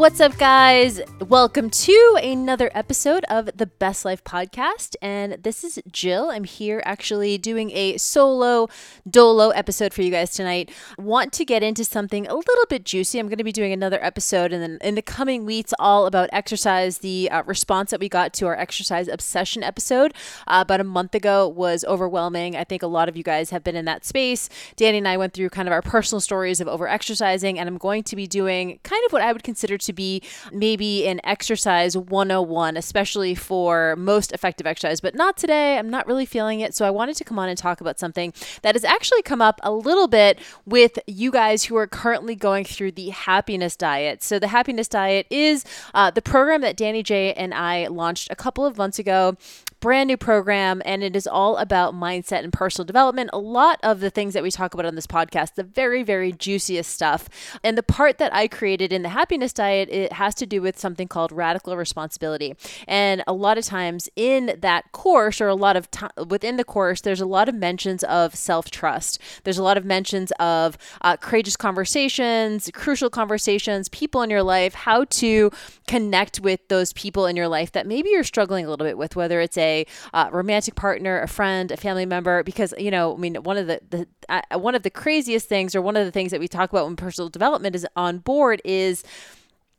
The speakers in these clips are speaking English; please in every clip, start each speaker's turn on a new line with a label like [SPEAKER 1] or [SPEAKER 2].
[SPEAKER 1] What's up, guys? Welcome to another episode of the Best Life Podcast. And this is Jill. I'm here actually doing a solo dolo episode for you guys tonight. Want to get into something a little bit juicy. I'm going to be doing another episode and then in the coming weeks, all about exercise. The uh, response that we got to our exercise obsession episode uh, about a month ago was overwhelming. I think a lot of you guys have been in that space. Danny and I went through kind of our personal stories of over exercising, and I'm going to be doing kind of what I would consider to to be maybe an exercise 101, especially for most effective exercise, but not today. I'm not really feeling it. So I wanted to come on and talk about something that has actually come up a little bit with you guys who are currently going through the happiness diet. So the happiness diet is uh, the program that Danny J and I launched a couple of months ago brand new program, and it is all about mindset and personal development. A lot of the things that we talk about on this podcast, the very, very juiciest stuff. And the part that I created in the happiness diet, it has to do with something called radical responsibility. And a lot of times in that course, or a lot of time within the course, there's a lot of mentions of self trust. There's a lot of mentions of uh, courageous conversations, crucial conversations, people in your life, how to connect with those people in your life that maybe you're struggling a little bit with, whether it's a a uh, romantic partner, a friend, a family member, because you know, I mean, one of the, the uh, one of the craziest things, or one of the things that we talk about when personal development is on board, is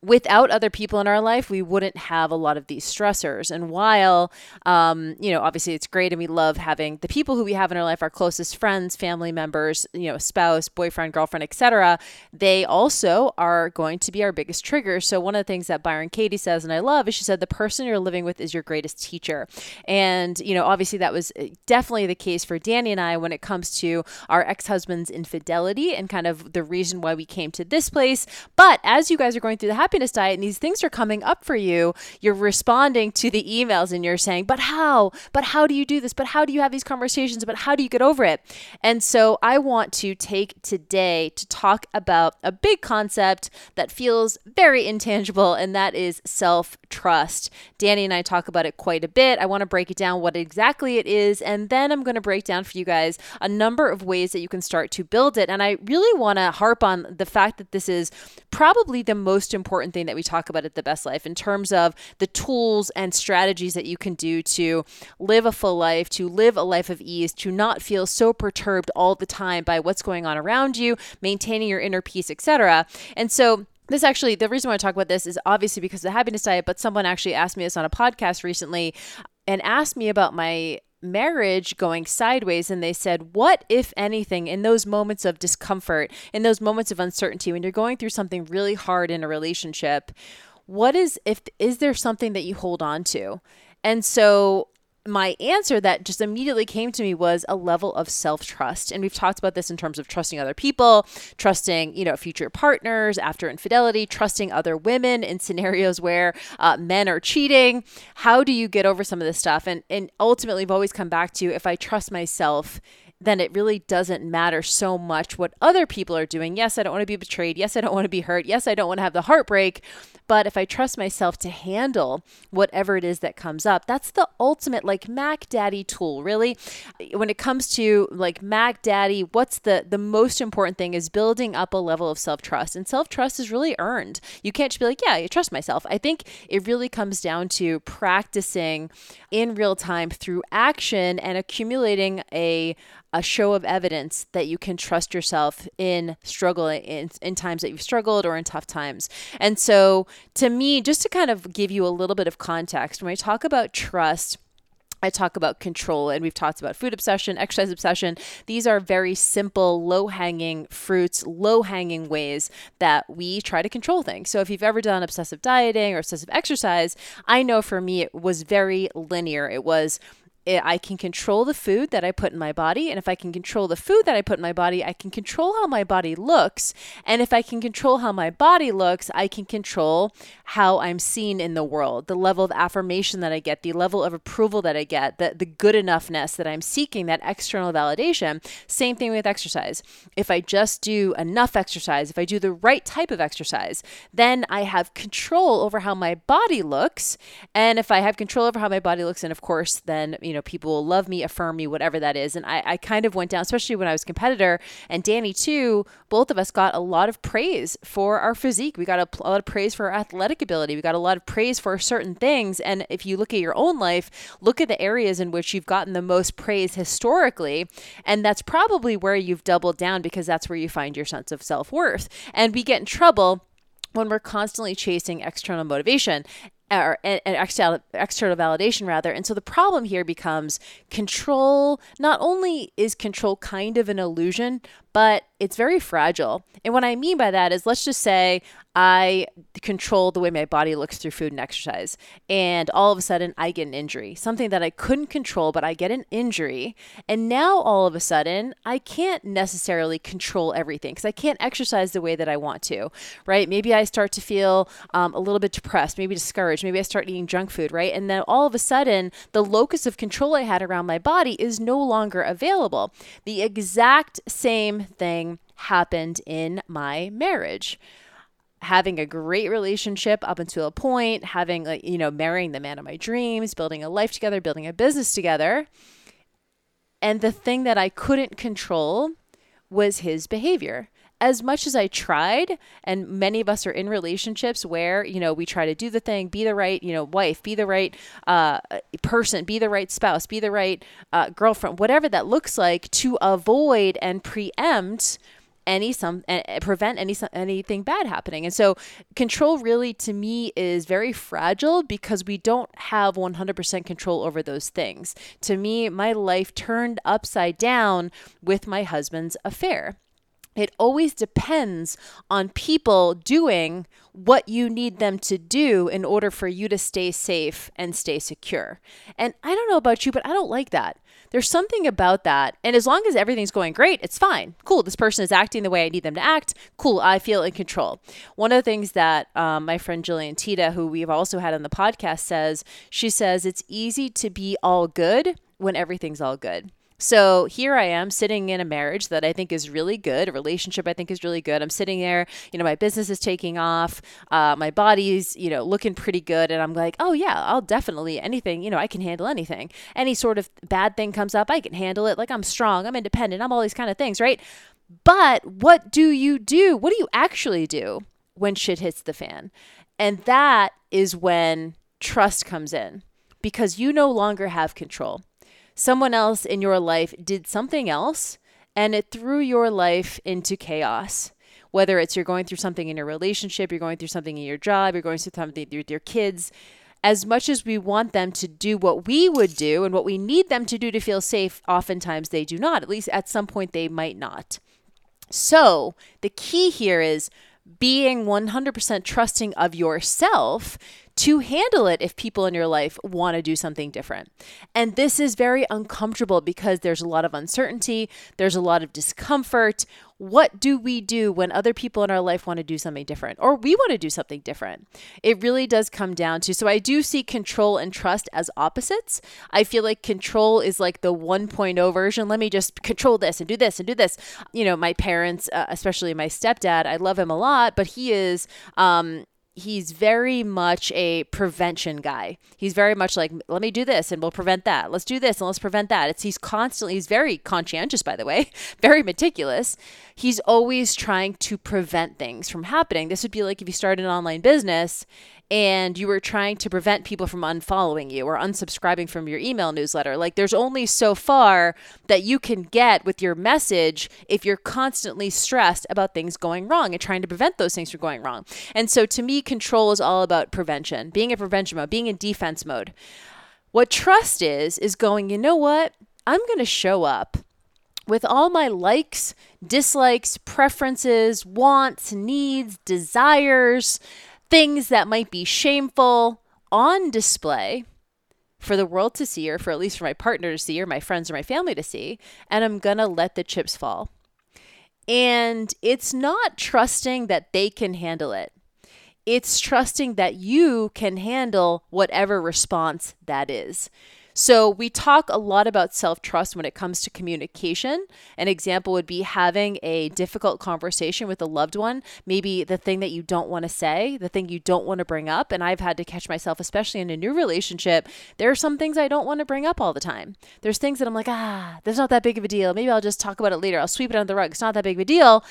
[SPEAKER 1] without other people in our life, we wouldn't have a lot of these stressors. And while, um, you know, obviously it's great and we love having the people who we have in our life, our closest friends, family members, you know, spouse, boyfriend, girlfriend, etc., they also are going to be our biggest triggers. So one of the things that Byron Katie says, and I love, is she said, the person you're living with is your greatest teacher. And, you know, obviously that was uh, definitely the case for Danny and I when it comes to our ex-husband's infidelity and kind of the reason why we came to this place. But as you guys are going through the happiness diet and these things are coming up for you, you're responding to the emails and you're saying, but how? But how do you do this? But how do you have these conversations? But how do you get over it? And so I want to take today to talk about a big concept that feels very intangible, and that is self trust. Danny and I talk about it quite a bit. I want to break it down what exactly it is, and then I'm going to break down for you guys a number of ways that you can start to build it. And I really want to harp on the fact that this is probably the most important thing that we talk about at the best life in terms of the tools and strategies that you can do to live a full life, to live a life of ease, to not feel so perturbed all the time by what's going on around you, maintaining your inner peace, etc. And so this actually the reason why I talk about this is obviously because of the happiness diet, but someone actually asked me this on a podcast recently and asked me about my marriage going sideways and they said what if anything in those moments of discomfort in those moments of uncertainty when you're going through something really hard in a relationship what is if is there something that you hold on to? And so my answer that just immediately came to me was a level of self-trust. And we've talked about this in terms of trusting other people trusting you know future partners after infidelity trusting other women in scenarios where uh, men are cheating. How do you get over some of this stuff? And and ultimately we've always come back to if i trust myself then it really doesn't matter so much what other people are doing. Yes, I don't want to be betrayed. Yes, I don't want to be hurt. Yes, I don't want to have the heartbreak. But if I trust myself to handle whatever it is that comes up, that's the ultimate like Mac Daddy tool, really. When it comes to like Mac Daddy, what's the the most important thing is building up a level of self-trust. And self-trust is really earned. You can't just be like, yeah, I trust myself. I think it really comes down to practicing in real time through action and accumulating a a show of evidence that you can trust yourself in struggle in, in times that you've struggled or in tough times. And so, to me, just to kind of give you a little bit of context, when I talk about trust, I talk about control, and we've talked about food obsession, exercise obsession. These are very simple, low hanging fruits, low hanging ways that we try to control things. So, if you've ever done obsessive dieting or obsessive exercise, I know for me it was very linear. It was Eh, I can control the food that I put in my body. And if I can control the food that I put in my body, I can control how my body looks. And if I can control how my body looks, I can control how I'm seen in the world, the level of affirmation that I get, the level of approval that I get, the, the good enoughness that I'm seeking, that external validation. Same thing with exercise. If I just do enough exercise, if I do the right type of exercise, then I have control over how my body looks. And if I have control over how my body looks, and of course, then, you know, people will love me, affirm me, whatever that is. And I, I kind of went down, especially when I was competitor, and Danny too, both of us got a lot of praise for our physique. We got a, a lot of praise for our athletic ability. We got a lot of praise for certain things. And if you look at your own life, look at the areas in which you've gotten the most praise historically. And that's probably where you've doubled down because that's where you find your sense of self worth. And we get in trouble when we're constantly chasing external motivation or an external, external validation rather. And so the problem here becomes control. Not only is control kind of an illusion, but it's very fragile. And what I mean by that is let's just say I control the way my body looks through food and exercise. And all of a sudden, I get an injury, something that I couldn't control, but I get an injury. And now all of a sudden, I can't necessarily control everything because I can't exercise the way that I want to, right? Maybe I start to feel um, a little bit depressed, maybe discouraged, maybe I start eating junk food, right? And then all of a sudden, the locus of control I had around my body is no longer available. The exact same thing happened in my marriage having a great relationship up until a point, having like, you know, marrying the man of my dreams, building a life together, building a business together. And the thing that I couldn't control was his behavior. As much as I tried, and many of us are in relationships where, you know, we try to do the thing, be the right, you know, wife, be the right uh, person, be the right spouse, be the right uh, girlfriend, whatever that looks like to avoid and preempt any some uh, prevent any anything bad happening. And so control really to me is very fragile because we don't have 100% control over those things. To me, my life turned upside down with my husband's affair. It always depends on people doing what you need them to do in order for you to stay safe and stay secure. And I don't know about you, but I don't like that. There's something about that. And as long as everything's going great, it's fine. Cool. This person is acting the way I need them to act. Cool. I feel in control. One of the things that um, my friend Jillian Teta, who we've also had on the podcast, says, she says, it's easy to be all good when everything's all good. So here I am sitting in a marriage that I think is really good, a relationship I think is really good. I'm sitting there, you know, my business is taking off, uh, my body's, you know, looking pretty good. And I'm like, oh, yeah, I'll definitely, anything, you know, I can handle anything. Any sort of bad thing comes up, I can handle it. Like I'm strong, I'm independent, I'm all these kind of things, right? But what do you do? What do you actually do when shit hits the fan? And that is when trust comes in because you no longer have control someone else in your life did something else and it threw your life into chaos. Whether it's you're going through something in your relationship, you're going through something in your job, you're going through something with your kids. As much as we want them to do what we would do and what we need them to do to feel safe, oftentimes they do not. At least at some point, they might not. So the key here is being 100% trusting of yourself to handle it if people in your life want to do something different. And this is very uncomfortable because there's a lot of uncertainty, there's a lot of discomfort. What do we do when other people in our life want to do something different or we want to do something different? It really does come down to so I do see control and trust as opposites. I feel like control is like the 1.0 version. Let me just control this and do this and do this. You know, my parents, uh, especially my stepdad, I love him a lot, but he is um, he's very much a prevention guy. He's very much like, let me do this and we'll prevent that. Let's do this and let's prevent that. It's he's constantly he's very conscientious, by the way, very meticulous. He's always trying to prevent things from happening. This would be like if you started an online business and you were trying to prevent people from unfollowing you or unsubscribing from your email newsletter. Like there's only so far that you can get with your message if you're constantly stressed about things going wrong and trying to prevent those things from going wrong. And so to me, control is all about prevention, being in prevention mode, being in defense mode. What trust is, is going, you know what? I'm going to show up with all my likes, dislikes, preferences, wants, needs, desires things that might be shameful on display for the world to see, or for at least for my partner to see, or my friends or my family to see, and I'm gonna let the chips fall. And it's not trusting that they can handle it. It's trusting that you can handle whatever response that is. So, we talk a lot about self trust when it comes to communication. An example would be having a difficult conversation with a loved one, maybe the thing that you don't want to say, the thing you don't want to bring up. And I've had to catch myself, especially in a new relationship. There are some things I don't want to bring up all the time. There's things that I'm like, ah, that's not that big of a deal. Maybe I'll just talk about it later. I'll sweep it under the rug. It's not that big of a deal.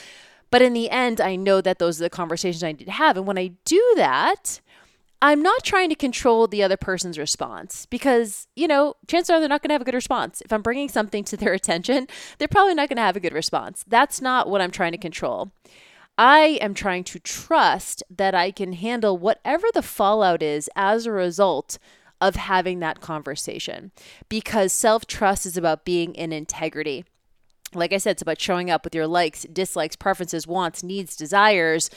[SPEAKER 1] But in the end, I know that those are the conversations I need to have. And when I do that, I'm not trying to control the other person's response because, you know, chances are they're not going to have a good response. If I'm bringing something to their attention, they're probably not going to have a good response. That's not what I'm trying to control. I am trying to trust that I can handle whatever the fallout is as a result of having that conversation because self trust is about being in integrity. Like I said, it's about showing up with your likes, dislikes, preferences, wants, needs, desires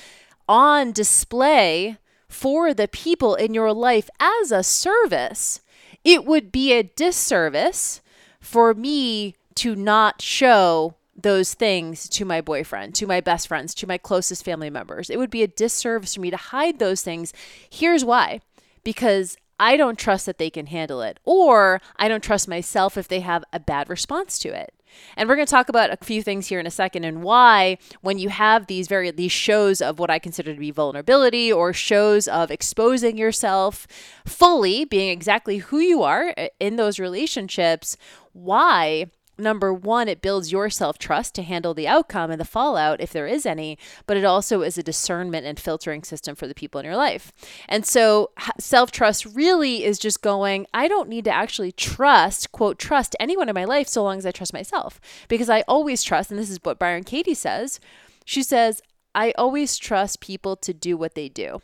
[SPEAKER 1] on display for the people in your life as a service, it would be a disservice for me to not show those things to my boyfriend, to my best friends, to my closest family members. It would be a disservice for me to hide those things. Here's why because I don't trust that they can handle it, or I don't trust myself if they have a bad response to it. And we're going to talk about a few things here in a second and why when you have these very these shows of what I consider to be vulnerability or shows of exposing yourself fully being exactly who you are uh, in those relationships, why number one, it builds your self trust to handle the outcome and the fallout, if there is any, but it also is a discernment and filtering system for the people in your life. And so, self trust really is just going, I don't need to actually trust, quote, trust anyone in my life so long as I trust myself. Because I always trust, and this is what Byron Katie says. She says, I always trust people to do what they do.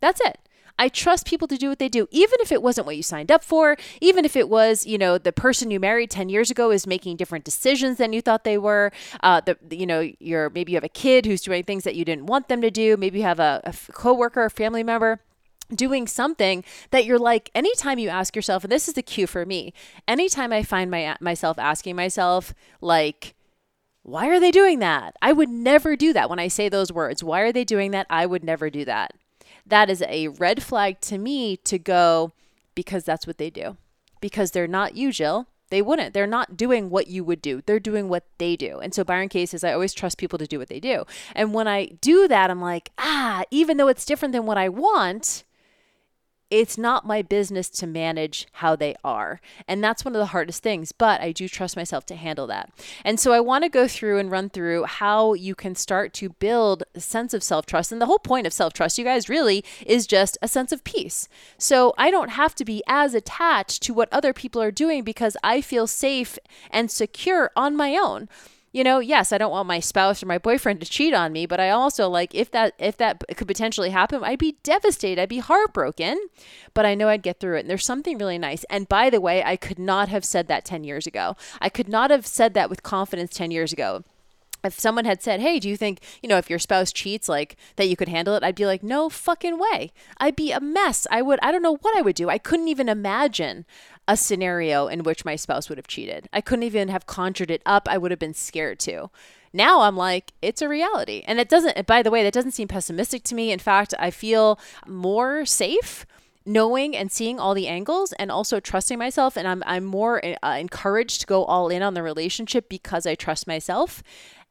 [SPEAKER 1] That's it. I trust people to do what they do, even if it wasn't what you signed up for, even if it was, you know, the person you married 10 years ago is making different decisions than you thought they were. Uh, the, you know, you're maybe you have a kid who's doing things that you didn't want them to do. Maybe you have a, a coworker, a family member doing something that you're like anytime you ask yourself and this is the cue for me anytime i find my myself asking myself like why are they doing that i would never do that when i say those words why are they doing that i would never do that that is a red flag to me to go because that's what they do. Because they're not you, Jill. They wouldn't. They're not doing what you would do. They're doing what they do. And so Byron Katie says, I always trust people to do what they do. And when I do that, I'm like, ah, even though it's different than what I want, it's not my business to manage how they are. And that's one of the hardest things, but I do trust myself to handle that. And so I want to go through and run through how you can start to build a sense of self trust. And the whole point of self trust, you guys, really is just a sense of peace. So I don't have to be as attached to what other people are doing because I feel safe and secure on my own you know, yes, I don't want my spouse or my boyfriend to cheat on me, but I also like if that if that could potentially happen, I'd be devastated. I'd be heartbroken, but I know I'd get through it. And there's something really nice. And by the way, I could not have said that 10 years ago. I could not have said that with confidence 10 years ago if someone had said, "Hey, do you think, you know, if your spouse cheats like that you could handle it?" I'd be like, "No fucking way. I'd be a mess. I would I don't know what I would do. I couldn't even imagine a scenario in which my spouse would have cheated. I couldn't even have conjured it up. I would have been scared to. Now I'm like, it's a reality. And it doesn't, by the way, that doesn't seem pessimistic to me. In fact, I feel more safe knowing and seeing all the angles and also trusting myself and I'm I'm more uh, encouraged to go all in on the relationship because I trust myself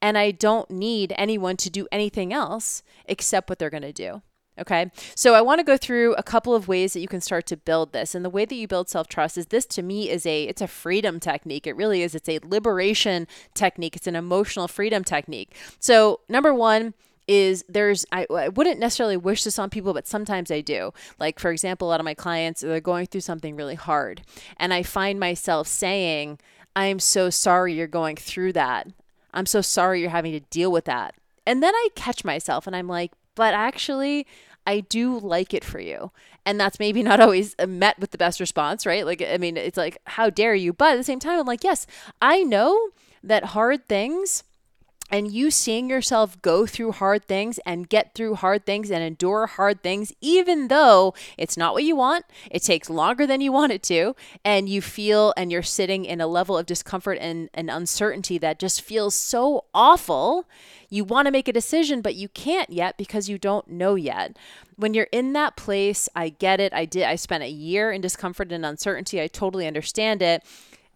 [SPEAKER 1] and I don't need anyone to do anything else except what they're going to do. Okay. So I want to go through a couple of ways that you can start to build this. And the way that you build self-trust is this to me is a it's a freedom technique. It really is. It's a liberation technique. It's an emotional freedom technique. So number 1 is there's I, I, wouldn't necessarily wish this on people but sometimes i do like for example a lot of my clients they're going through something really hard and i find myself saying i'm so sorry you're going through that i'm so sorry you're having to deal with that and then i catch myself and i'm like but actually I do like it for you. And that's maybe not always met with the best response, right? Like, I mean, it's like, how dare you? But at the same time, I'm like, yes, I know that hard things and you seeing yourself go through hard things and get through hard things and endure hard things, even though it's not what you want, it takes longer than you want it to, and you feel and you're sitting in a level of discomfort and, and uncertainty that just feels so awful. You want to make a decision, but you can't yet because you don't know yet. When you're in that place, I get it. I did. I spent a year in discomfort and uncertainty. I totally understand it.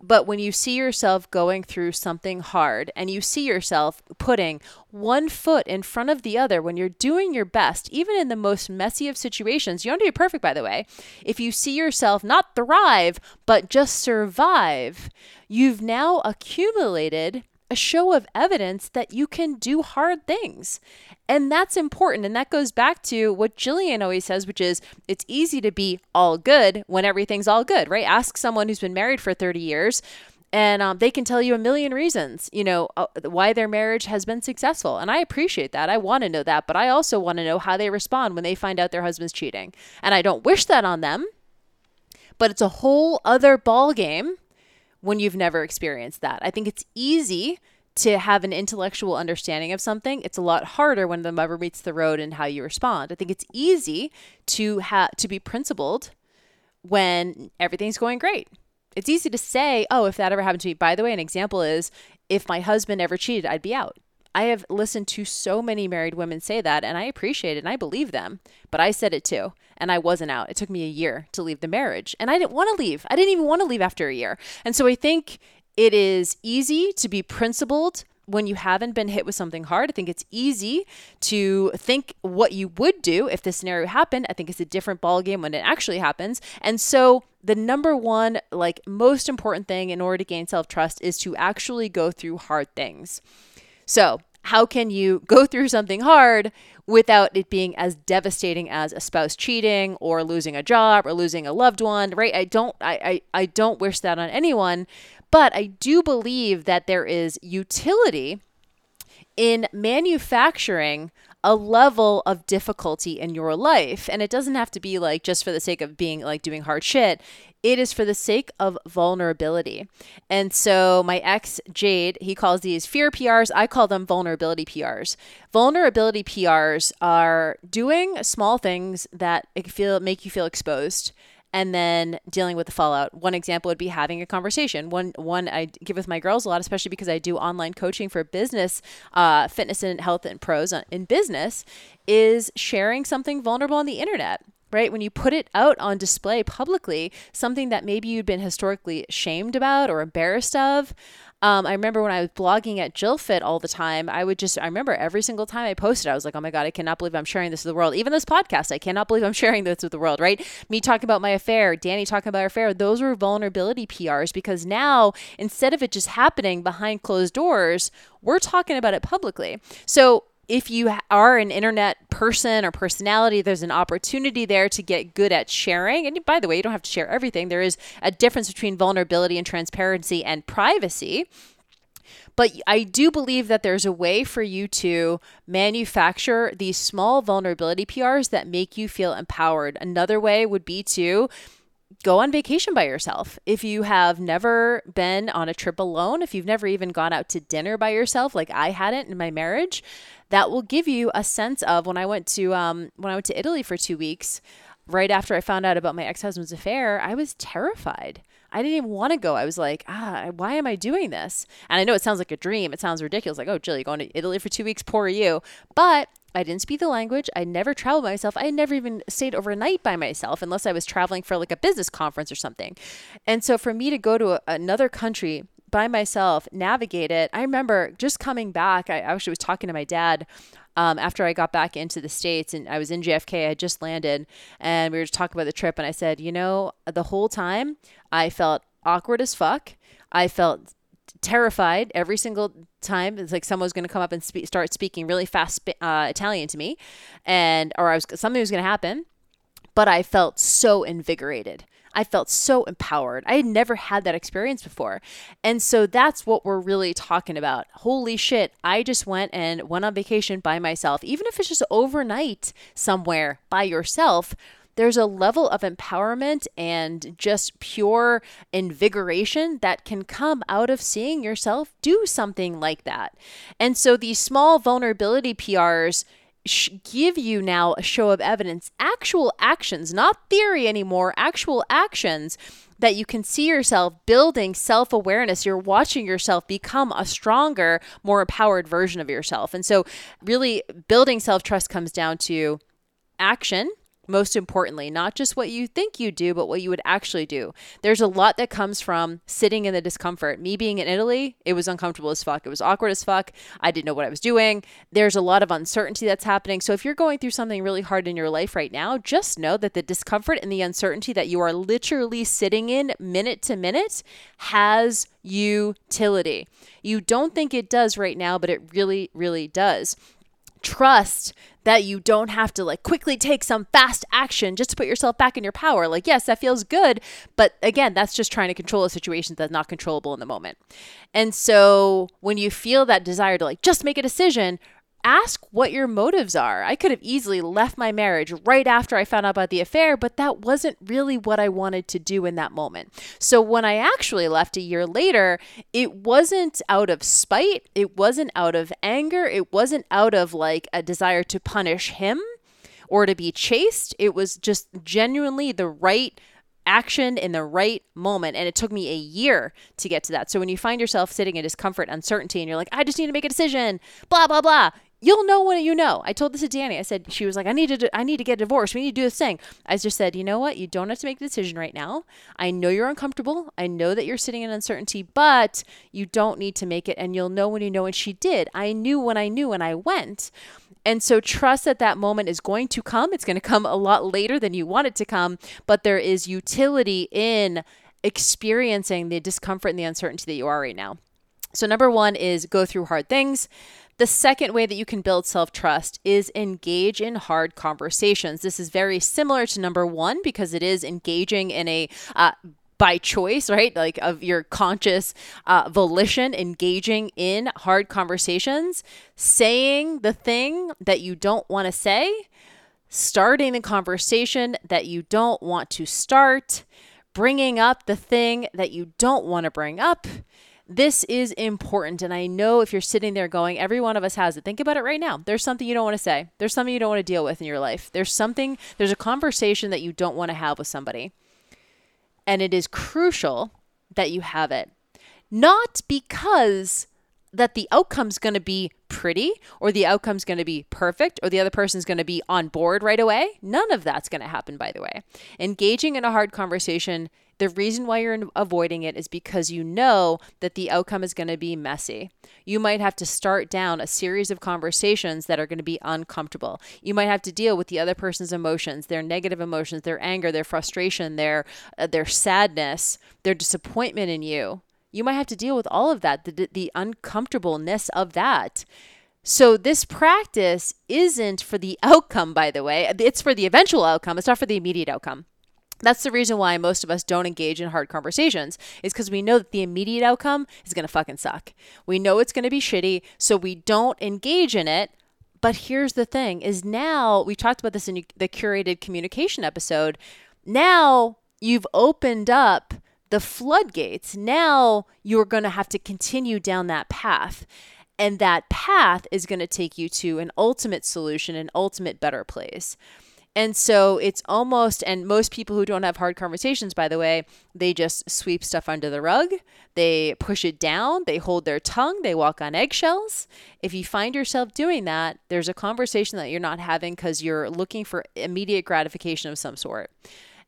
[SPEAKER 1] But when you see yourself going through something hard and you see yourself putting one foot in front of the other when you're doing your best, even in the most messy of situations, you don't have to be perfect, by the way. If you see yourself not thrive, but just survive, you've now accumulated a show of evidence that you can do hard things. And that's important. And that goes back to what Jillian always says, which is it's easy to be all good when everything's all good, right? Ask someone who's been married for 30 years and um, they can tell you a million reasons, you know, uh, why their marriage has been successful. And I appreciate that. I want to know that, but I also want to know how they respond when they find out their husband's cheating. And I don't wish that on them, but it's a whole other ball game when you've never experienced that. I think it's easy to have an intellectual understanding of something. It's a lot harder when the rubber meets the road and how you respond. I think it's easy to have to be principled when everything's going great. It's easy to say, "Oh, if that ever happened to me." By the way, an example is if my husband ever cheated, I'd be out. I have listened to so many married women say that, and I appreciate it and I believe them. But I said it too, and I wasn't out. It took me a year to leave the marriage, and I didn't want to leave. I didn't even want to leave after a year. And so I think it is easy to be principled when you haven't been hit with something hard. I think it's easy to think what you would do if this scenario happened. I think it's a different ballgame when it actually happens. And so the number one, like most important thing in order to gain self trust is to actually go through hard things. So, how can you go through something hard without it being as devastating as a spouse cheating or losing a job or losing a loved one, right? I don't I, I, I don't wish that on anyone, but I do believe that there is utility in manufacturing a level of difficulty in your life. And it doesn't have to be like just for the sake of being like doing hard shit. It is for the sake of vulnerability. And so my ex, Jade, he calls these fear PRs. I call them vulnerability PRs. Vulnerability PRs are doing small things that feel make you feel exposed and then dealing with the fallout. One example would be having a conversation. One one I give with my girls a lot, especially because I do online coaching for business, uh, fitness and health and pros in business, is sharing something vulnerable on the internet right? When you put it out on display publicly, something that maybe you'd been historically shamed about or embarrassed of, um, I remember when I was blogging at JillFit all the time, I would just, I remember every single time I posted, I was like, oh my God, I cannot believe I'm sharing this with the world. Even this podcast, I cannot believe I'm sharing this with the world, right? Me talking about my affair, Danny talking about our affair, those were vulnerability PRs because now instead of it just happening behind closed doors, we're talking about it publicly. So if you are an internet person or personality, there's an opportunity there to get good at sharing. And by the way, you don't have to share everything. There is a difference between vulnerability and transparency and privacy. But I do believe that there's a way for you to manufacture these small vulnerability PRs that make you feel empowered. Another way would be to go on vacation by yourself. If you have never been on a trip alone, if you've never even gone out to dinner by yourself, like I hadn't in my marriage, that will give you a sense of when I went to um, when I went to Italy for two weeks. Right after I found out about my ex husband's affair, I was terrified. I didn't even want to go. I was like, ah, why am I doing this? And I know it sounds like a dream. It sounds ridiculous. Like, oh, Jill, you're going to Italy for two weeks. Poor you. But I didn't speak the language. I never traveled by myself. I never even stayed overnight by myself unless I was traveling for like a business conference or something. And so for me to go to a, another country by myself, navigate it, I remember just coming back. I actually was talking to my dad um, after I got back into the States and I was in JFK, I had just landed and we were just talking about the trip. And I said, you know, the whole time I felt awkward as fuck. I felt terrified every single time. It's like someone was going to come up and spe- start speaking really fast uh, Italian to me, and or I was something was going to happen. But I felt so invigorated. I felt so empowered. I had never had that experience before. And so that's what we're really talking about. Holy shit, I just went and went on vacation by myself. Even if it's just overnight somewhere by yourself, there's a level of empowerment and just pure invigoration that can come out of seeing yourself do something like that. And so these small vulnerability PRs give you now a show of evidence, actual actions, not theory anymore, actual actions that you can see yourself building self awareness. You're watching yourself become a stronger, more empowered version of yourself. And so, really, building self trust comes down to action most importantly, not just what you think you do, but what you would actually do. There's a lot that comes from sitting in the discomfort. Me being in Italy, it was uncomfortable as fuck. It was awkward as fuck. I didn't know what I was doing. There's a lot of uncertainty that's happening. So if you're going through something really hard in your life right now, just know that the discomfort and the uncertainty that you are literally sitting in minute to minute has utility. You don't think it does right now, but it really, really does trust that you don't have to like quickly take some fast action just to put yourself back in your power. Like, yes, that feels good, but again, that's just trying to control a situation that's not controllable in the moment. And so when you feel that desire to like just make a decision, ask what your motives are. I could have easily left my marriage right after I found out about the affair, but that wasn't really what I wanted to do in that moment. So when I actually left a year later, it wasn't out of spite, it wasn't out of anger, it wasn't out of like a desire to punish him or to be chased. It was just genuinely the right action in the right moment. And it took me a year to get to that. So when you find yourself sitting in discomfort, uncertainty, and you're like, I just need to make a decision, blah, blah, blah, You'll know when you know. I told this to Danny. I said she was like, I need to, I need to get divorced. We need to do this thing. I just said, you know what? You don't have to make the decision right now. I know you're uncomfortable. I know that you're sitting in uncertainty, but you don't need to make it, and you'll know when you know. And she did. I knew when I knew, and I went. And so trust that that moment is going to come. It's going to come a lot later than you want it to come, but there is utility in experiencing the discomfort and the uncertainty that you are right now. So, number one is go through hard things. The second way that you can build self trust is engage in hard conversations. This is very similar to number one because it is engaging in a uh, by choice, right? Like of your conscious uh, volition, engaging in hard conversations, saying the thing that you don't want to say, starting the conversation that you don't want to start, bringing up the thing that you don't want to bring up this is important. And I know if you're sitting there going, every one of us has it. Think about it right now. There's something you don't want to say, there's something you don't want to deal with in your life. There's something, there's a conversation that you don't want to have with somebody. And it is crucial that you have it. Not because that the outcome's going to be pretty or the outcome's going to be perfect or the other person's going to be on board right away. None of that's going to happen, by the way. Engaging in a hard conversation the reason why you're avoiding it is because you know that the outcome is going to be messy. You might have to start down a series of conversations that are going to be uncomfortable. You might have to deal with the other person's emotions, their negative emotions, their anger, their frustration, their uh, their sadness, their disappointment in you. You might have to deal with all of that, the, the uncomfortableness of that. So, this practice isn't for the outcome, by the way. It's for the eventual outcome, it's not for the immediate outcome. That's the reason why most of us don't engage in hard conversations is because we know that the immediate outcome is going to fucking suck. We know it's going to be shitty, so we don't engage in it. But here's the thing is now we talked about this in the curated communication episode. Now you've opened up the floodgates. Now you're going to have to continue down that path. And that path is going to take you to an ultimate solution, an ultimate better place. And so it's almost, and most people who don't have hard conversations, by the way, they just sweep stuff under the rug. They push it down. They hold their tongue. They walk on eggshells. If you find yourself doing that, there's a conversation that you're not having because you're looking for immediate gratification of some sort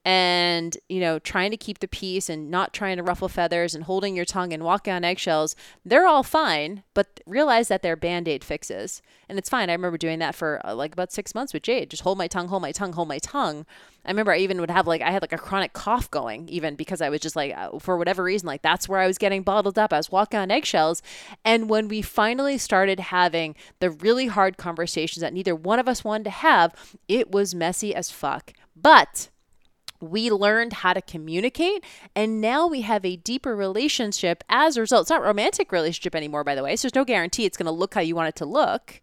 [SPEAKER 1] and you know trying to keep the peace and not trying to ruffle feathers and holding your tongue and walking on eggshells they're all fine but realize that they're band-aid fixes. And it's fine. I remember doing that for uh, like about six months with jade. Just hold my tongue hold my tongue hold my tongue. I remember i even would have like i had like a chronic cough going even because i was just like uh, for whatever reason like that's where i was getting bottled up. I was walking on eggshells. And when we finally started having the really hard conversations that neither one of us wanted to have it was messy as fuck. But we learned how to communicate and now we have a deeper relationship as a result it's not a romantic relationship anymore by the way so there's no guarantee it's going to look how you want it to look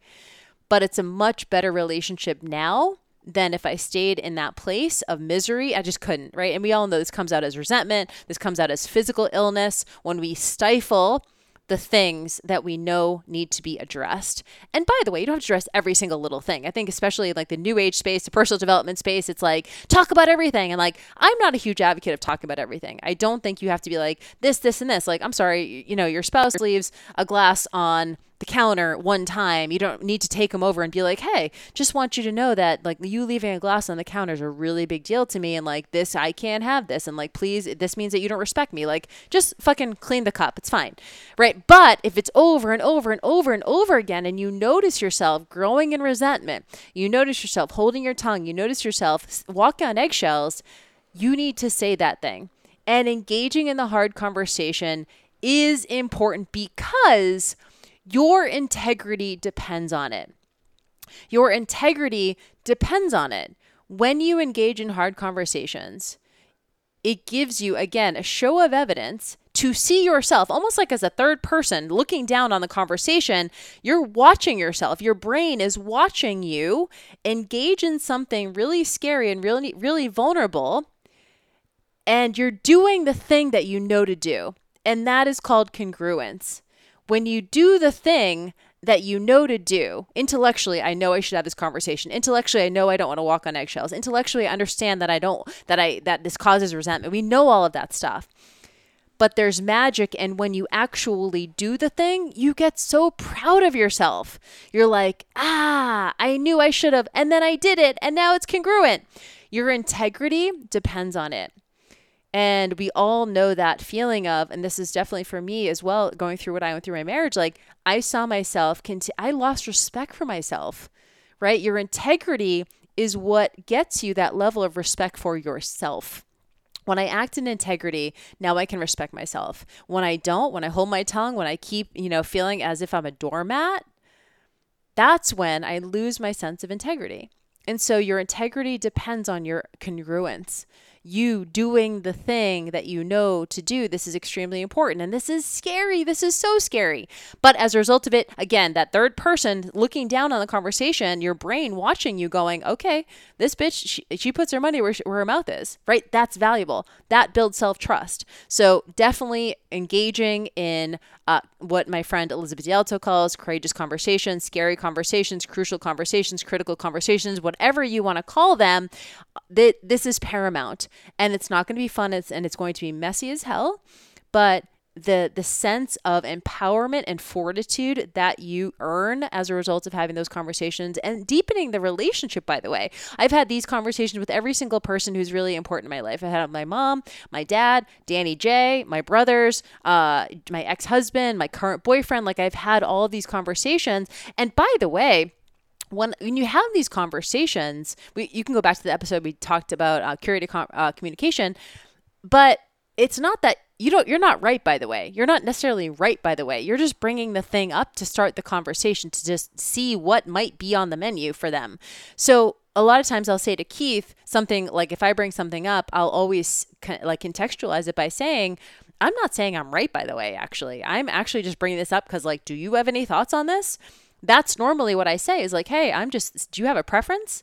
[SPEAKER 1] but it's a much better relationship now than if I stayed in that place of misery. I just couldn't, right? And we all know this comes out as resentment, this comes out as physical illness when we stifle the things that we know need to be addressed. And by the way, you don't have to address every single little thing. I think, especially like the new age space, the personal development space, it's like talk about everything. And like, I'm not a huge advocate of talking about everything. I don't think you have to be like this, this, and this. Like, I'm sorry, you know, your spouse leaves a glass on the counter one time. You don't need to take them over and be like, hey, just want you to know that like you leaving a glass on the counter is a really big deal to me. And like this, I can't have this. And like, please, this means that you don't respect me. Like, just fucking clean the cup. It's fine. Right. But if it's over and over and over and over again, and you notice yourself growing in resentment, you notice yourself holding your tongue, you notice yourself walking on eggshells, you need to say that thing. And engaging in the hard conversation is important because your integrity depends on it. Your integrity depends on it. When you engage in hard conversations, it gives you, again, a show of evidence to see yourself almost like as a third person looking down on the conversation. You're watching yourself. Your brain is watching you engage in something really scary and really, really vulnerable. And you're doing the thing that you know to do. And that is called congruence when you do the thing that you know to do intellectually i know i should have this conversation. Intellectually i know i don't want to walk on eggshells. Intellectually i understand that i don't that i that this causes resentment. We know all of that stuff. But there's magic and when you actually do the thing you get so proud of yourself. You're like ah i knew i should have and then i did it and now it's congruent. Your integrity depends on it and we all know that feeling of, and this is definitely for me as well, going through what I went through my marriage. Like I saw myself, conti- I lost respect for myself, right? Your integrity is what gets you that level of respect for yourself. When I act in integrity, now I can respect myself. When I don't, when I hold my tongue, when I keep, you know, feeling as if I'm a doormat, that's when I lose my sense of integrity. And so your integrity depends on your congruence you doing the thing that you know to do. This is extremely important. And this is scary. This is so scary. But as a result of it, again, that third person looking down on the conversation, your brain watching you going, okay, this bitch, she, she puts her money where, she, where her mouth is, right? That's valuable. That builds self trust. So definitely engaging in uh, what my friend Elizabeth DiAlto calls courageous conversations, scary conversations, crucial conversations, critical conversations, whatever you want to call them. Th- this is paramount and it's not going to be fun it's, and it's going to be messy as hell but the the sense of empowerment and fortitude that you earn as a result of having those conversations and deepening the relationship by the way. I've had these conversations with every single person who's really important in my life. I had my mom my dad danny j my brothers uh, my ex-husband my current boyfriend like i've had all these conversations. And by the way when when you have these conversations, we, you can go back to the episode we talked about uh, curated com- uh, communication, but it's not that you don't you're not right by the way. You're not necessarily right by the way. You're just bringing the thing up to start the conversation to just see what might be on the menu for them. So a lot of times I'll say to Keith something like if I bring something up I'll always like contextualize it by saying I'm not saying I'm right by the way actually. I'm actually just bringing this up cuz like do you have any thoughts on this that's normally what I say is like, hey, I'm just, do you have a preference?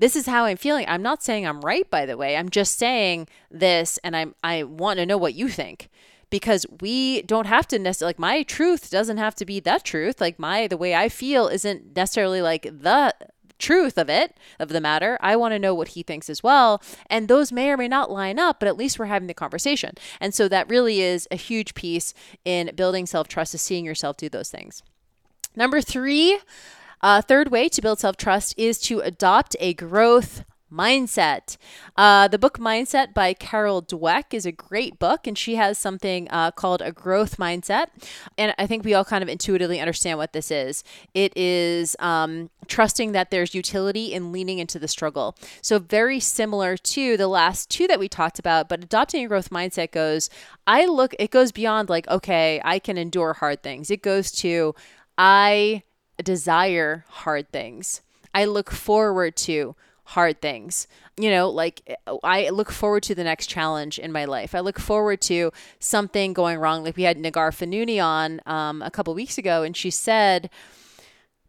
[SPEAKER 1] This is how I'm feeling. I'm not saying I'm right, by the way. I'm just saying this, and I'm I want to know what you think because we don't have to necessarily like my truth doesn't have to be the truth. Like my the way I feel isn't necessarily like the truth of it of the matter i want to know what he thinks as well and those may or may not line up but at least we're having the conversation and so that really is a huge piece in building self-trust is seeing yourself do those things Number three, uh, third way to build self trust is to adopt a growth mindset. Uh, the book Mindset by Carol Dweck is a great book, and she has something uh, called a growth mindset. And I think we all kind of intuitively understand what this is. It is um, trusting that there's utility in leaning into the struggle. So, very similar to the last two that we talked about, but adopting a growth mindset goes, I look, it goes beyond like, okay, I can endure hard things. It goes to, I desire hard things. I look forward to hard things. You know, like I look forward to the next challenge in my life. I look forward to something going wrong. Like we had Nagar Fanuni on um, a couple weeks ago, and she said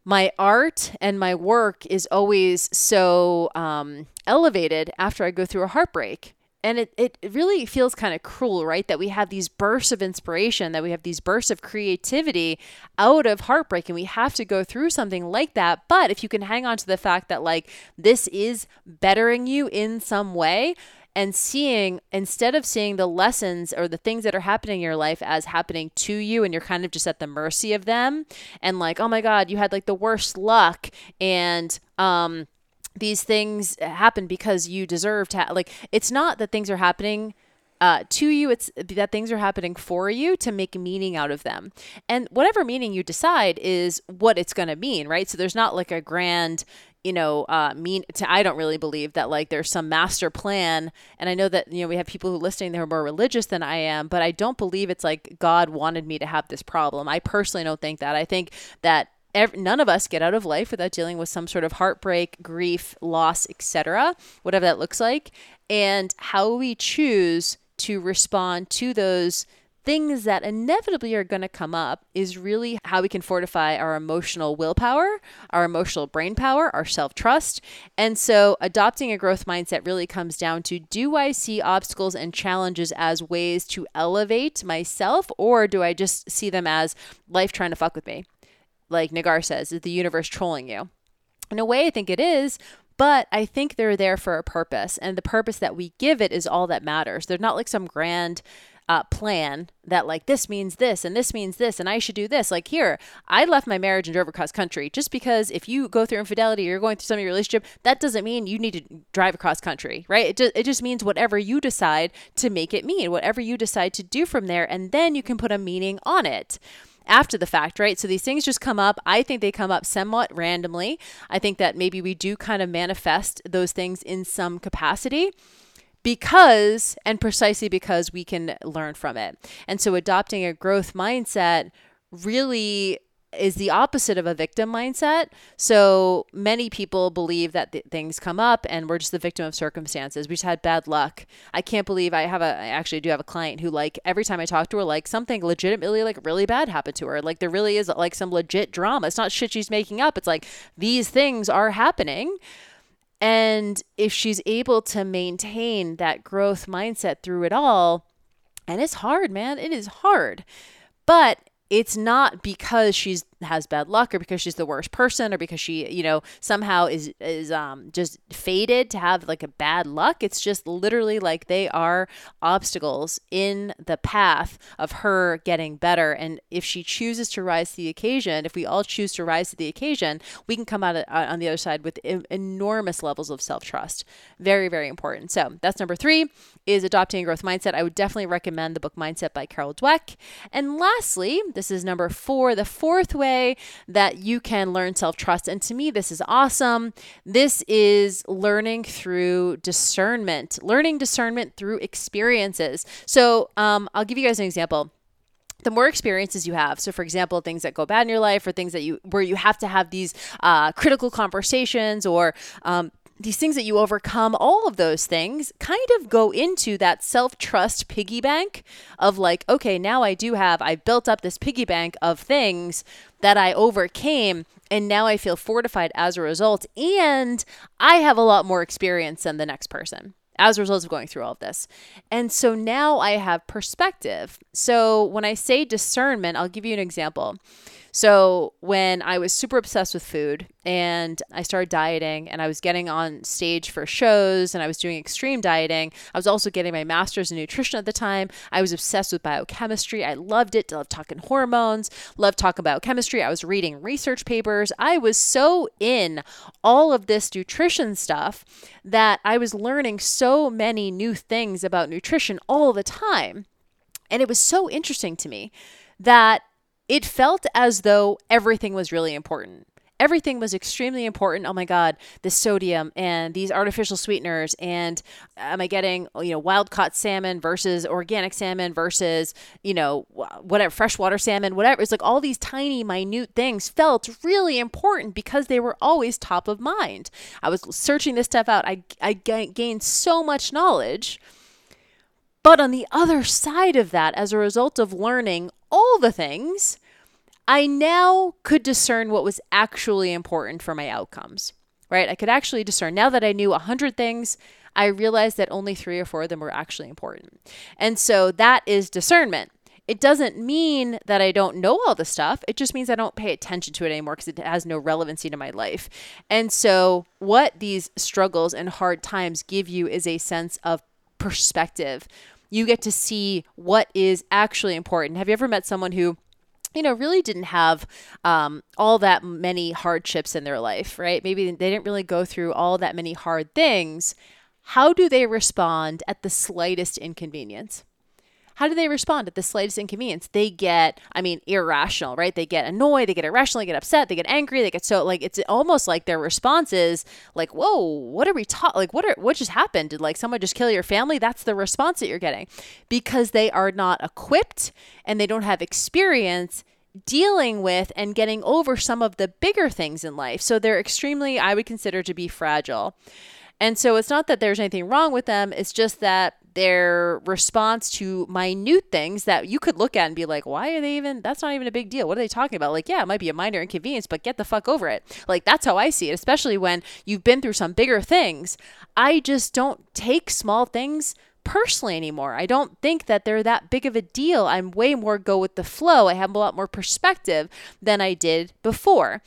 [SPEAKER 1] my art and my work is always so um, elevated after I go through a heartbreak. And it, it really feels kind of cruel, right? That we have these bursts of inspiration, that we have these bursts of creativity out of heartbreak, and we have to go through something like that. But if you can hang on to the fact that, like, this is bettering you in some way, and seeing instead of seeing the lessons or the things that are happening in your life as happening to you and you're kind of just at the mercy of them and like oh my god you had like the worst luck and um these things happen because you deserve to ha- like it's not that things are happening uh, to you it's that things are happening for you to make meaning out of them and whatever meaning you decide is what it's going to mean right so there's not like a grand you know, uh, mean to, I don't really believe that like there's some master plan. And I know that, you know, we have people who are listening that are more religious than I am, but I don't believe it's like God wanted me to have this problem. I personally don't think that. I think that Every, none of us get out of life without dealing with some sort of heartbreak, grief, loss, etc., whatever that looks like. And how we choose to respond to those things that inevitably are going to come up is really how we can fortify our emotional willpower, our emotional brain power, our self trust. And so, adopting a growth mindset really comes down to do I see obstacles and challenges as ways to elevate myself, or do I just see them as life trying to fuck with me? Like Nagar says, is the universe trolling you? In a way, I think it is, but I think they're there for a purpose, and the purpose that we give it is all that matters. They're not like some grand uh, plan that like this means this and this means this and I should do this. Like here, I left my marriage and drove across country just because if you go through infidelity or you're going through some of your relationship, that doesn't mean you need to drive across country, right? It it just means whatever you decide to make it mean, whatever you decide to do from there, and then you can put a meaning on it after the fact, right? So these things just come up. I think they come up somewhat randomly. I think that maybe we do kind of manifest those things in some capacity because and precisely because we can learn from it. And so adopting a growth mindset really is the opposite of a victim mindset. So many people believe that th- things come up and we're just the victim of circumstances. We just had bad luck. I can't believe I have a I actually do have a client who like every time I talk to her like something legitimately like really bad happened to her. Like there really is like some legit drama. It's not shit she's making up. It's like these things are happening. And if she's able to maintain that growth mindset through it all, and it's hard, man, it is hard. But it's not because she's has bad luck or because she's the worst person or because she you know somehow is is um just fated to have like a bad luck. It's just literally like they are obstacles in the path of her getting better. And if she chooses to rise to the occasion if we all choose to rise to the occasion we can come out on the other side with enormous levels of self-trust. Very very important. So that's number three is adopting a growth mindset. I would definitely recommend the book mindset by carol dweck. And lastly this is number four the fourth way way that you can learn self trust. And to me, this is awesome. This is learning through discernment, learning discernment through experiences. So um, I'll give you guys an example the more experiences you have so for example things that go bad in your life or things that you where you have to have these uh, critical conversations or um, these things that you overcome, all of those things kind of go into that self trust piggy bank of like, okay, now I do have, I built up this piggy bank of things that I overcame. And now I feel fortified as a result. And I have a lot more experience than the next person as a result of going through all of this. And so now I have perspective. So when I say discernment, I'll give you an example. So when I was super obsessed with food and I started dieting and I was getting on stage for shows and I was doing extreme dieting, I was also getting my master's in nutrition at the time. I was obsessed with biochemistry. I loved it. Loved talking hormones, loved talking about chemistry. I was reading research papers. I was so in all of this nutrition stuff that I was learning so many new things about nutrition all the time. And it was so interesting to me that it felt as though everything was really important. Everything was extremely important. Oh my God, the sodium and these artificial sweeteners, and am I getting you know wild caught salmon versus organic salmon versus you know whatever freshwater salmon, whatever. It's like all these tiny, minute things felt really important because they were always top of mind. I was searching this stuff out. I I gained so much knowledge. But on the other side of that, as a result of learning all the things, I now could discern what was actually important for my outcomes, right? I could actually discern now that I knew 100 things. I realized that only three or four of them were actually important. And so that is discernment. It doesn't mean that I don't know all the stuff. It just means I don't pay attention to it anymore because it has no relevancy to my life. And so, what these struggles and hard times give you is a sense of perspective. You get to see what is actually important. Have you ever met someone who you know, really didn't have um, all that many hardships in their life, right? Maybe they didn't really go through all that many hard things. How do they respond at the slightest inconvenience? How do they respond at the slightest inconvenience? They get, I mean, irrational, right? They get annoyed, they get irrational, they get upset, they get angry, they get so like it's almost like their response is like, "Whoa, what are we taught? Like, what are what just happened? Did like someone just kill your family?" That's the response that you're getting because they are not equipped and they don't have experience dealing with and getting over some of the bigger things in life. So they're extremely, I would consider to be fragile. And so it's not that there's anything wrong with them, it's just that their response to minute things that you could look at and be like, why are they even, that's not even a big deal. What are they talking about? Like, yeah, it might be a minor inconvenience, but get the fuck over it. Like, that's how I see it, especially when you've been through some bigger things. I just don't take small things personally anymore. I don't think that they're that big of a deal. I'm way more go with the flow. I have a lot more perspective than I did before.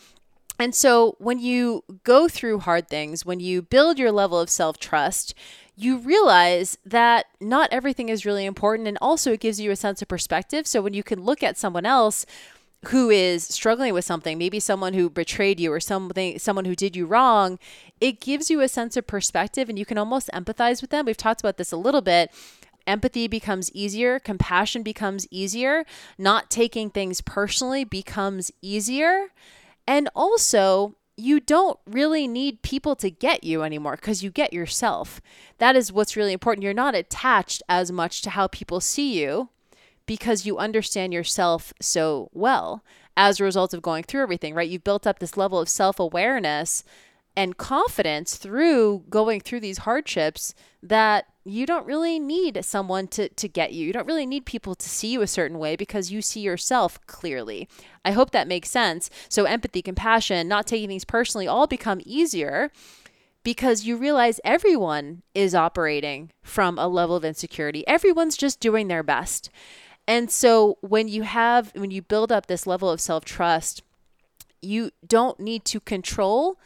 [SPEAKER 1] And so when you go through hard things, when you build your level of self trust, you realize that not everything is really important. And also, it gives you a sense of perspective. So, when you can look at someone else who is struggling with something, maybe someone who betrayed you or something, someone who did you wrong, it gives you a sense of perspective and you can almost empathize with them. We've talked about this a little bit empathy becomes easier, compassion becomes easier, not taking things personally becomes easier. And also, you don't really need people to get you anymore because you get yourself. That is what's really important. You're not attached as much to how people see you because you understand yourself so well as a result of going through everything, right? You've built up this level of self awareness and confidence through going through these hardships that you don't really need someone to, to get you. You don't really need people to see you a certain way because you see yourself clearly. I hope that makes sense. So, empathy, compassion, not taking things personally all become easier because you realize everyone is operating from a level of insecurity. Everyone's just doing their best. And so, when you have, when you build up this level of self trust, you don't need to control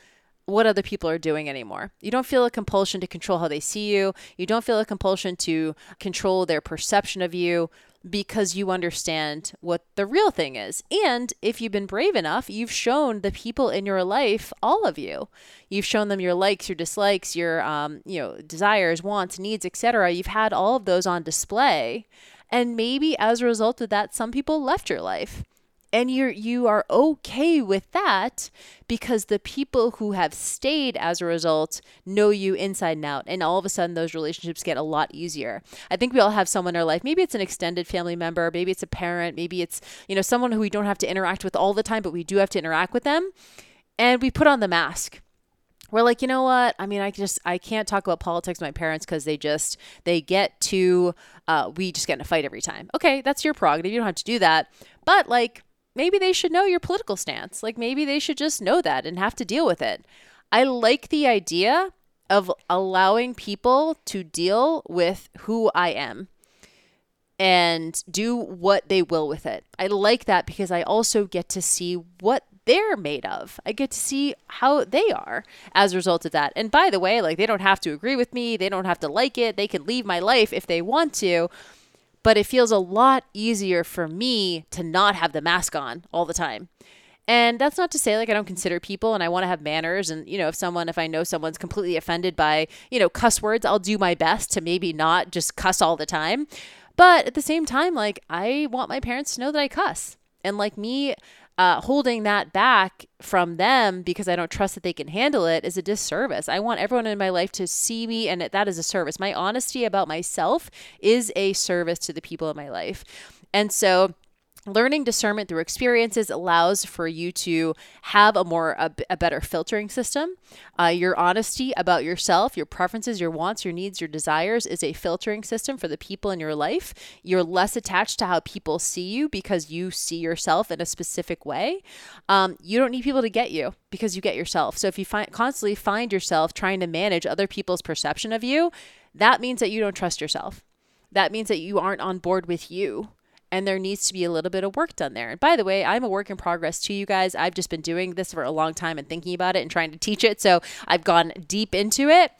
[SPEAKER 1] what other people are doing anymore. You don't feel a compulsion to control how they see you. You don't feel a compulsion to control their perception of you because you understand what the real thing is. And if you've been brave enough, you've shown the people in your life all of you. You've shown them your likes, your dislikes, your um, you know, desires, wants, needs, etc. You've had all of those on display. And maybe as a result of that, some people left your life and you're you are okay with that because the people who have stayed as a result know you inside and out and all of a sudden those relationships get a lot easier i think we all have someone in our life maybe it's an extended family member maybe it's a parent maybe it's you know someone who we don't have to interact with all the time but we do have to interact with them and we put on the mask we're like, you know what? I mean, I just I can't talk about politics with my parents because they just they get to uh, we just get in a fight every time. Okay, that's your prerogative. You don't have to do that. But like maybe they should know your political stance. Like maybe they should just know that and have to deal with it. I like the idea of allowing people to deal with who I am and do what they will with it. I like that because I also get to see what they're made of. I get to see how they are as a result of that. And by the way, like they don't have to agree with me, they don't have to like it, they can leave my life if they want to but it feels a lot easier for me to not have the mask on all the time. And that's not to say like I don't consider people and I want to have manners and you know if someone if I know someone's completely offended by, you know, cuss words, I'll do my best to maybe not just cuss all the time. But at the same time like I want my parents to know that I cuss. And like me uh, holding that back from them because I don't trust that they can handle it is a disservice. I want everyone in my life to see me, and that is a service. My honesty about myself is a service to the people in my life. And so, learning discernment through experiences allows for you to have a more a, a better filtering system. Uh, your honesty about yourself your preferences your wants your needs your desires is a filtering system for the people in your life. You're less attached to how people see you because you see yourself in a specific way. Um, you don't need people to get you because you get yourself. So if you find constantly find yourself trying to manage other people's perception of you that means that you don't trust yourself. That means that you aren't on board with you and there needs to be a little bit of work done there. And by the way, I'm a work in progress to you guys. I've just been doing this for a long time and thinking about it and trying to teach it. So I've gone deep into it.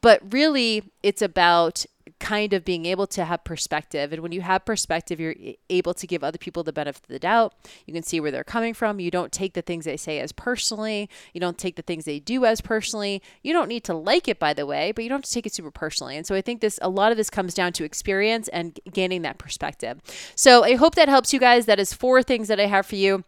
[SPEAKER 1] But really, it's about kind of being able to have perspective. And when you have perspective, you're able to give other people the benefit of the doubt. You can see where they're coming from. You don't take the things they say as personally. You don't take the things they do as personally. You don't need to like it, by the way, but you don't have to take it super personally. And so I think this, a lot of this comes down to experience and gaining that perspective. So I hope that helps you guys. That is four things that I have for you.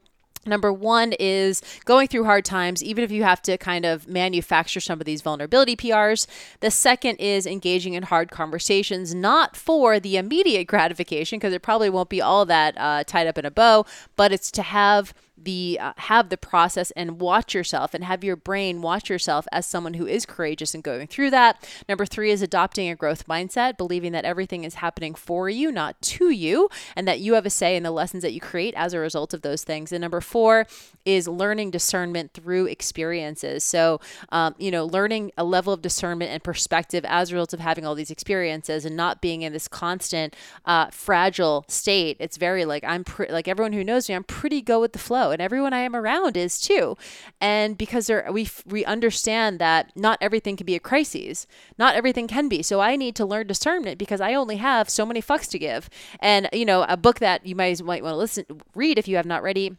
[SPEAKER 1] Number one is going through hard times, even if you have to kind of manufacture some of these vulnerability PRs. The second is engaging in hard conversations, not for the immediate gratification, because it probably won't be all that uh, tied up in a bow, but it's to have the uh, have the process and watch yourself and have your brain watch yourself as someone who is courageous and going through that. Number 3 is adopting a growth mindset, believing that everything is happening for you, not to you, and that you have a say in the lessons that you create as a result of those things. And number 4 is learning discernment through experiences. So, um, you know, learning a level of discernment and perspective as a result of having all these experiences and not being in this constant uh, fragile state. It's very like I'm pre- like everyone who knows me, I'm pretty go with the flow and everyone I am around is too. And because we we understand that not everything can be a crisis, not everything can be. So I need to learn discernment because I only have so many fucks to give. And you know, a book that you might might want to listen read if you have not ready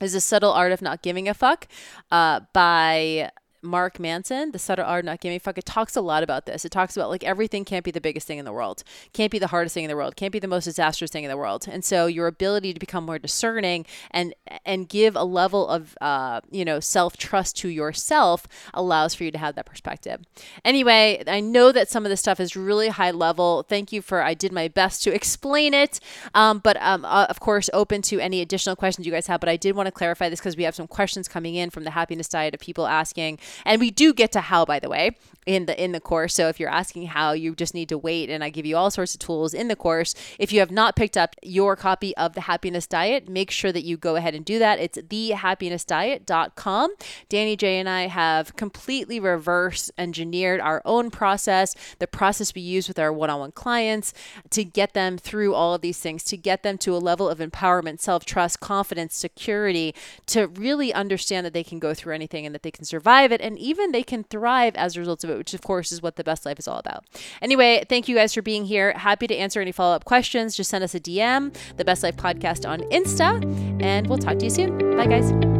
[SPEAKER 1] is The Subtle Art of Not Giving a Fuck uh, by Mark Manson, The Subtle Art Not Giving Fuck, it talks a lot about this. It talks about like everything can't be the biggest thing in the world, can't be the hardest thing in the world, can't be the most disastrous thing in the world. And so your ability to become more discerning and and give a level of uh, you know self trust to yourself allows for you to have that perspective. Anyway, I know that some of this stuff is really high level. Thank you for I did my best to explain it, um, but um, uh, of course open to any additional questions you guys have. But I did want to clarify this because we have some questions coming in from the happiness diet of people asking and we do get to how, by the way, in the in the course. So if you're asking how, you just need to wait, and I give you all sorts of tools in the course. If you have not picked up your copy of the Happiness Diet, make sure that you go ahead and do that. It's thehappinessdiet.com. Danny J and I have completely reverse engineered our own process, the process we use with our one-on-one clients to get them through all of these things, to get them to a level of empowerment, self-trust, confidence, security, to really understand that they can go through anything and that they can survive it and even they can thrive as a result of it, which of course is what the best life is all about. Anyway, thank you guys for being here. Happy to answer any follow up questions. Just send us a DM, the Best Life Podcast on Insta, and we'll talk to you soon. Bye, guys.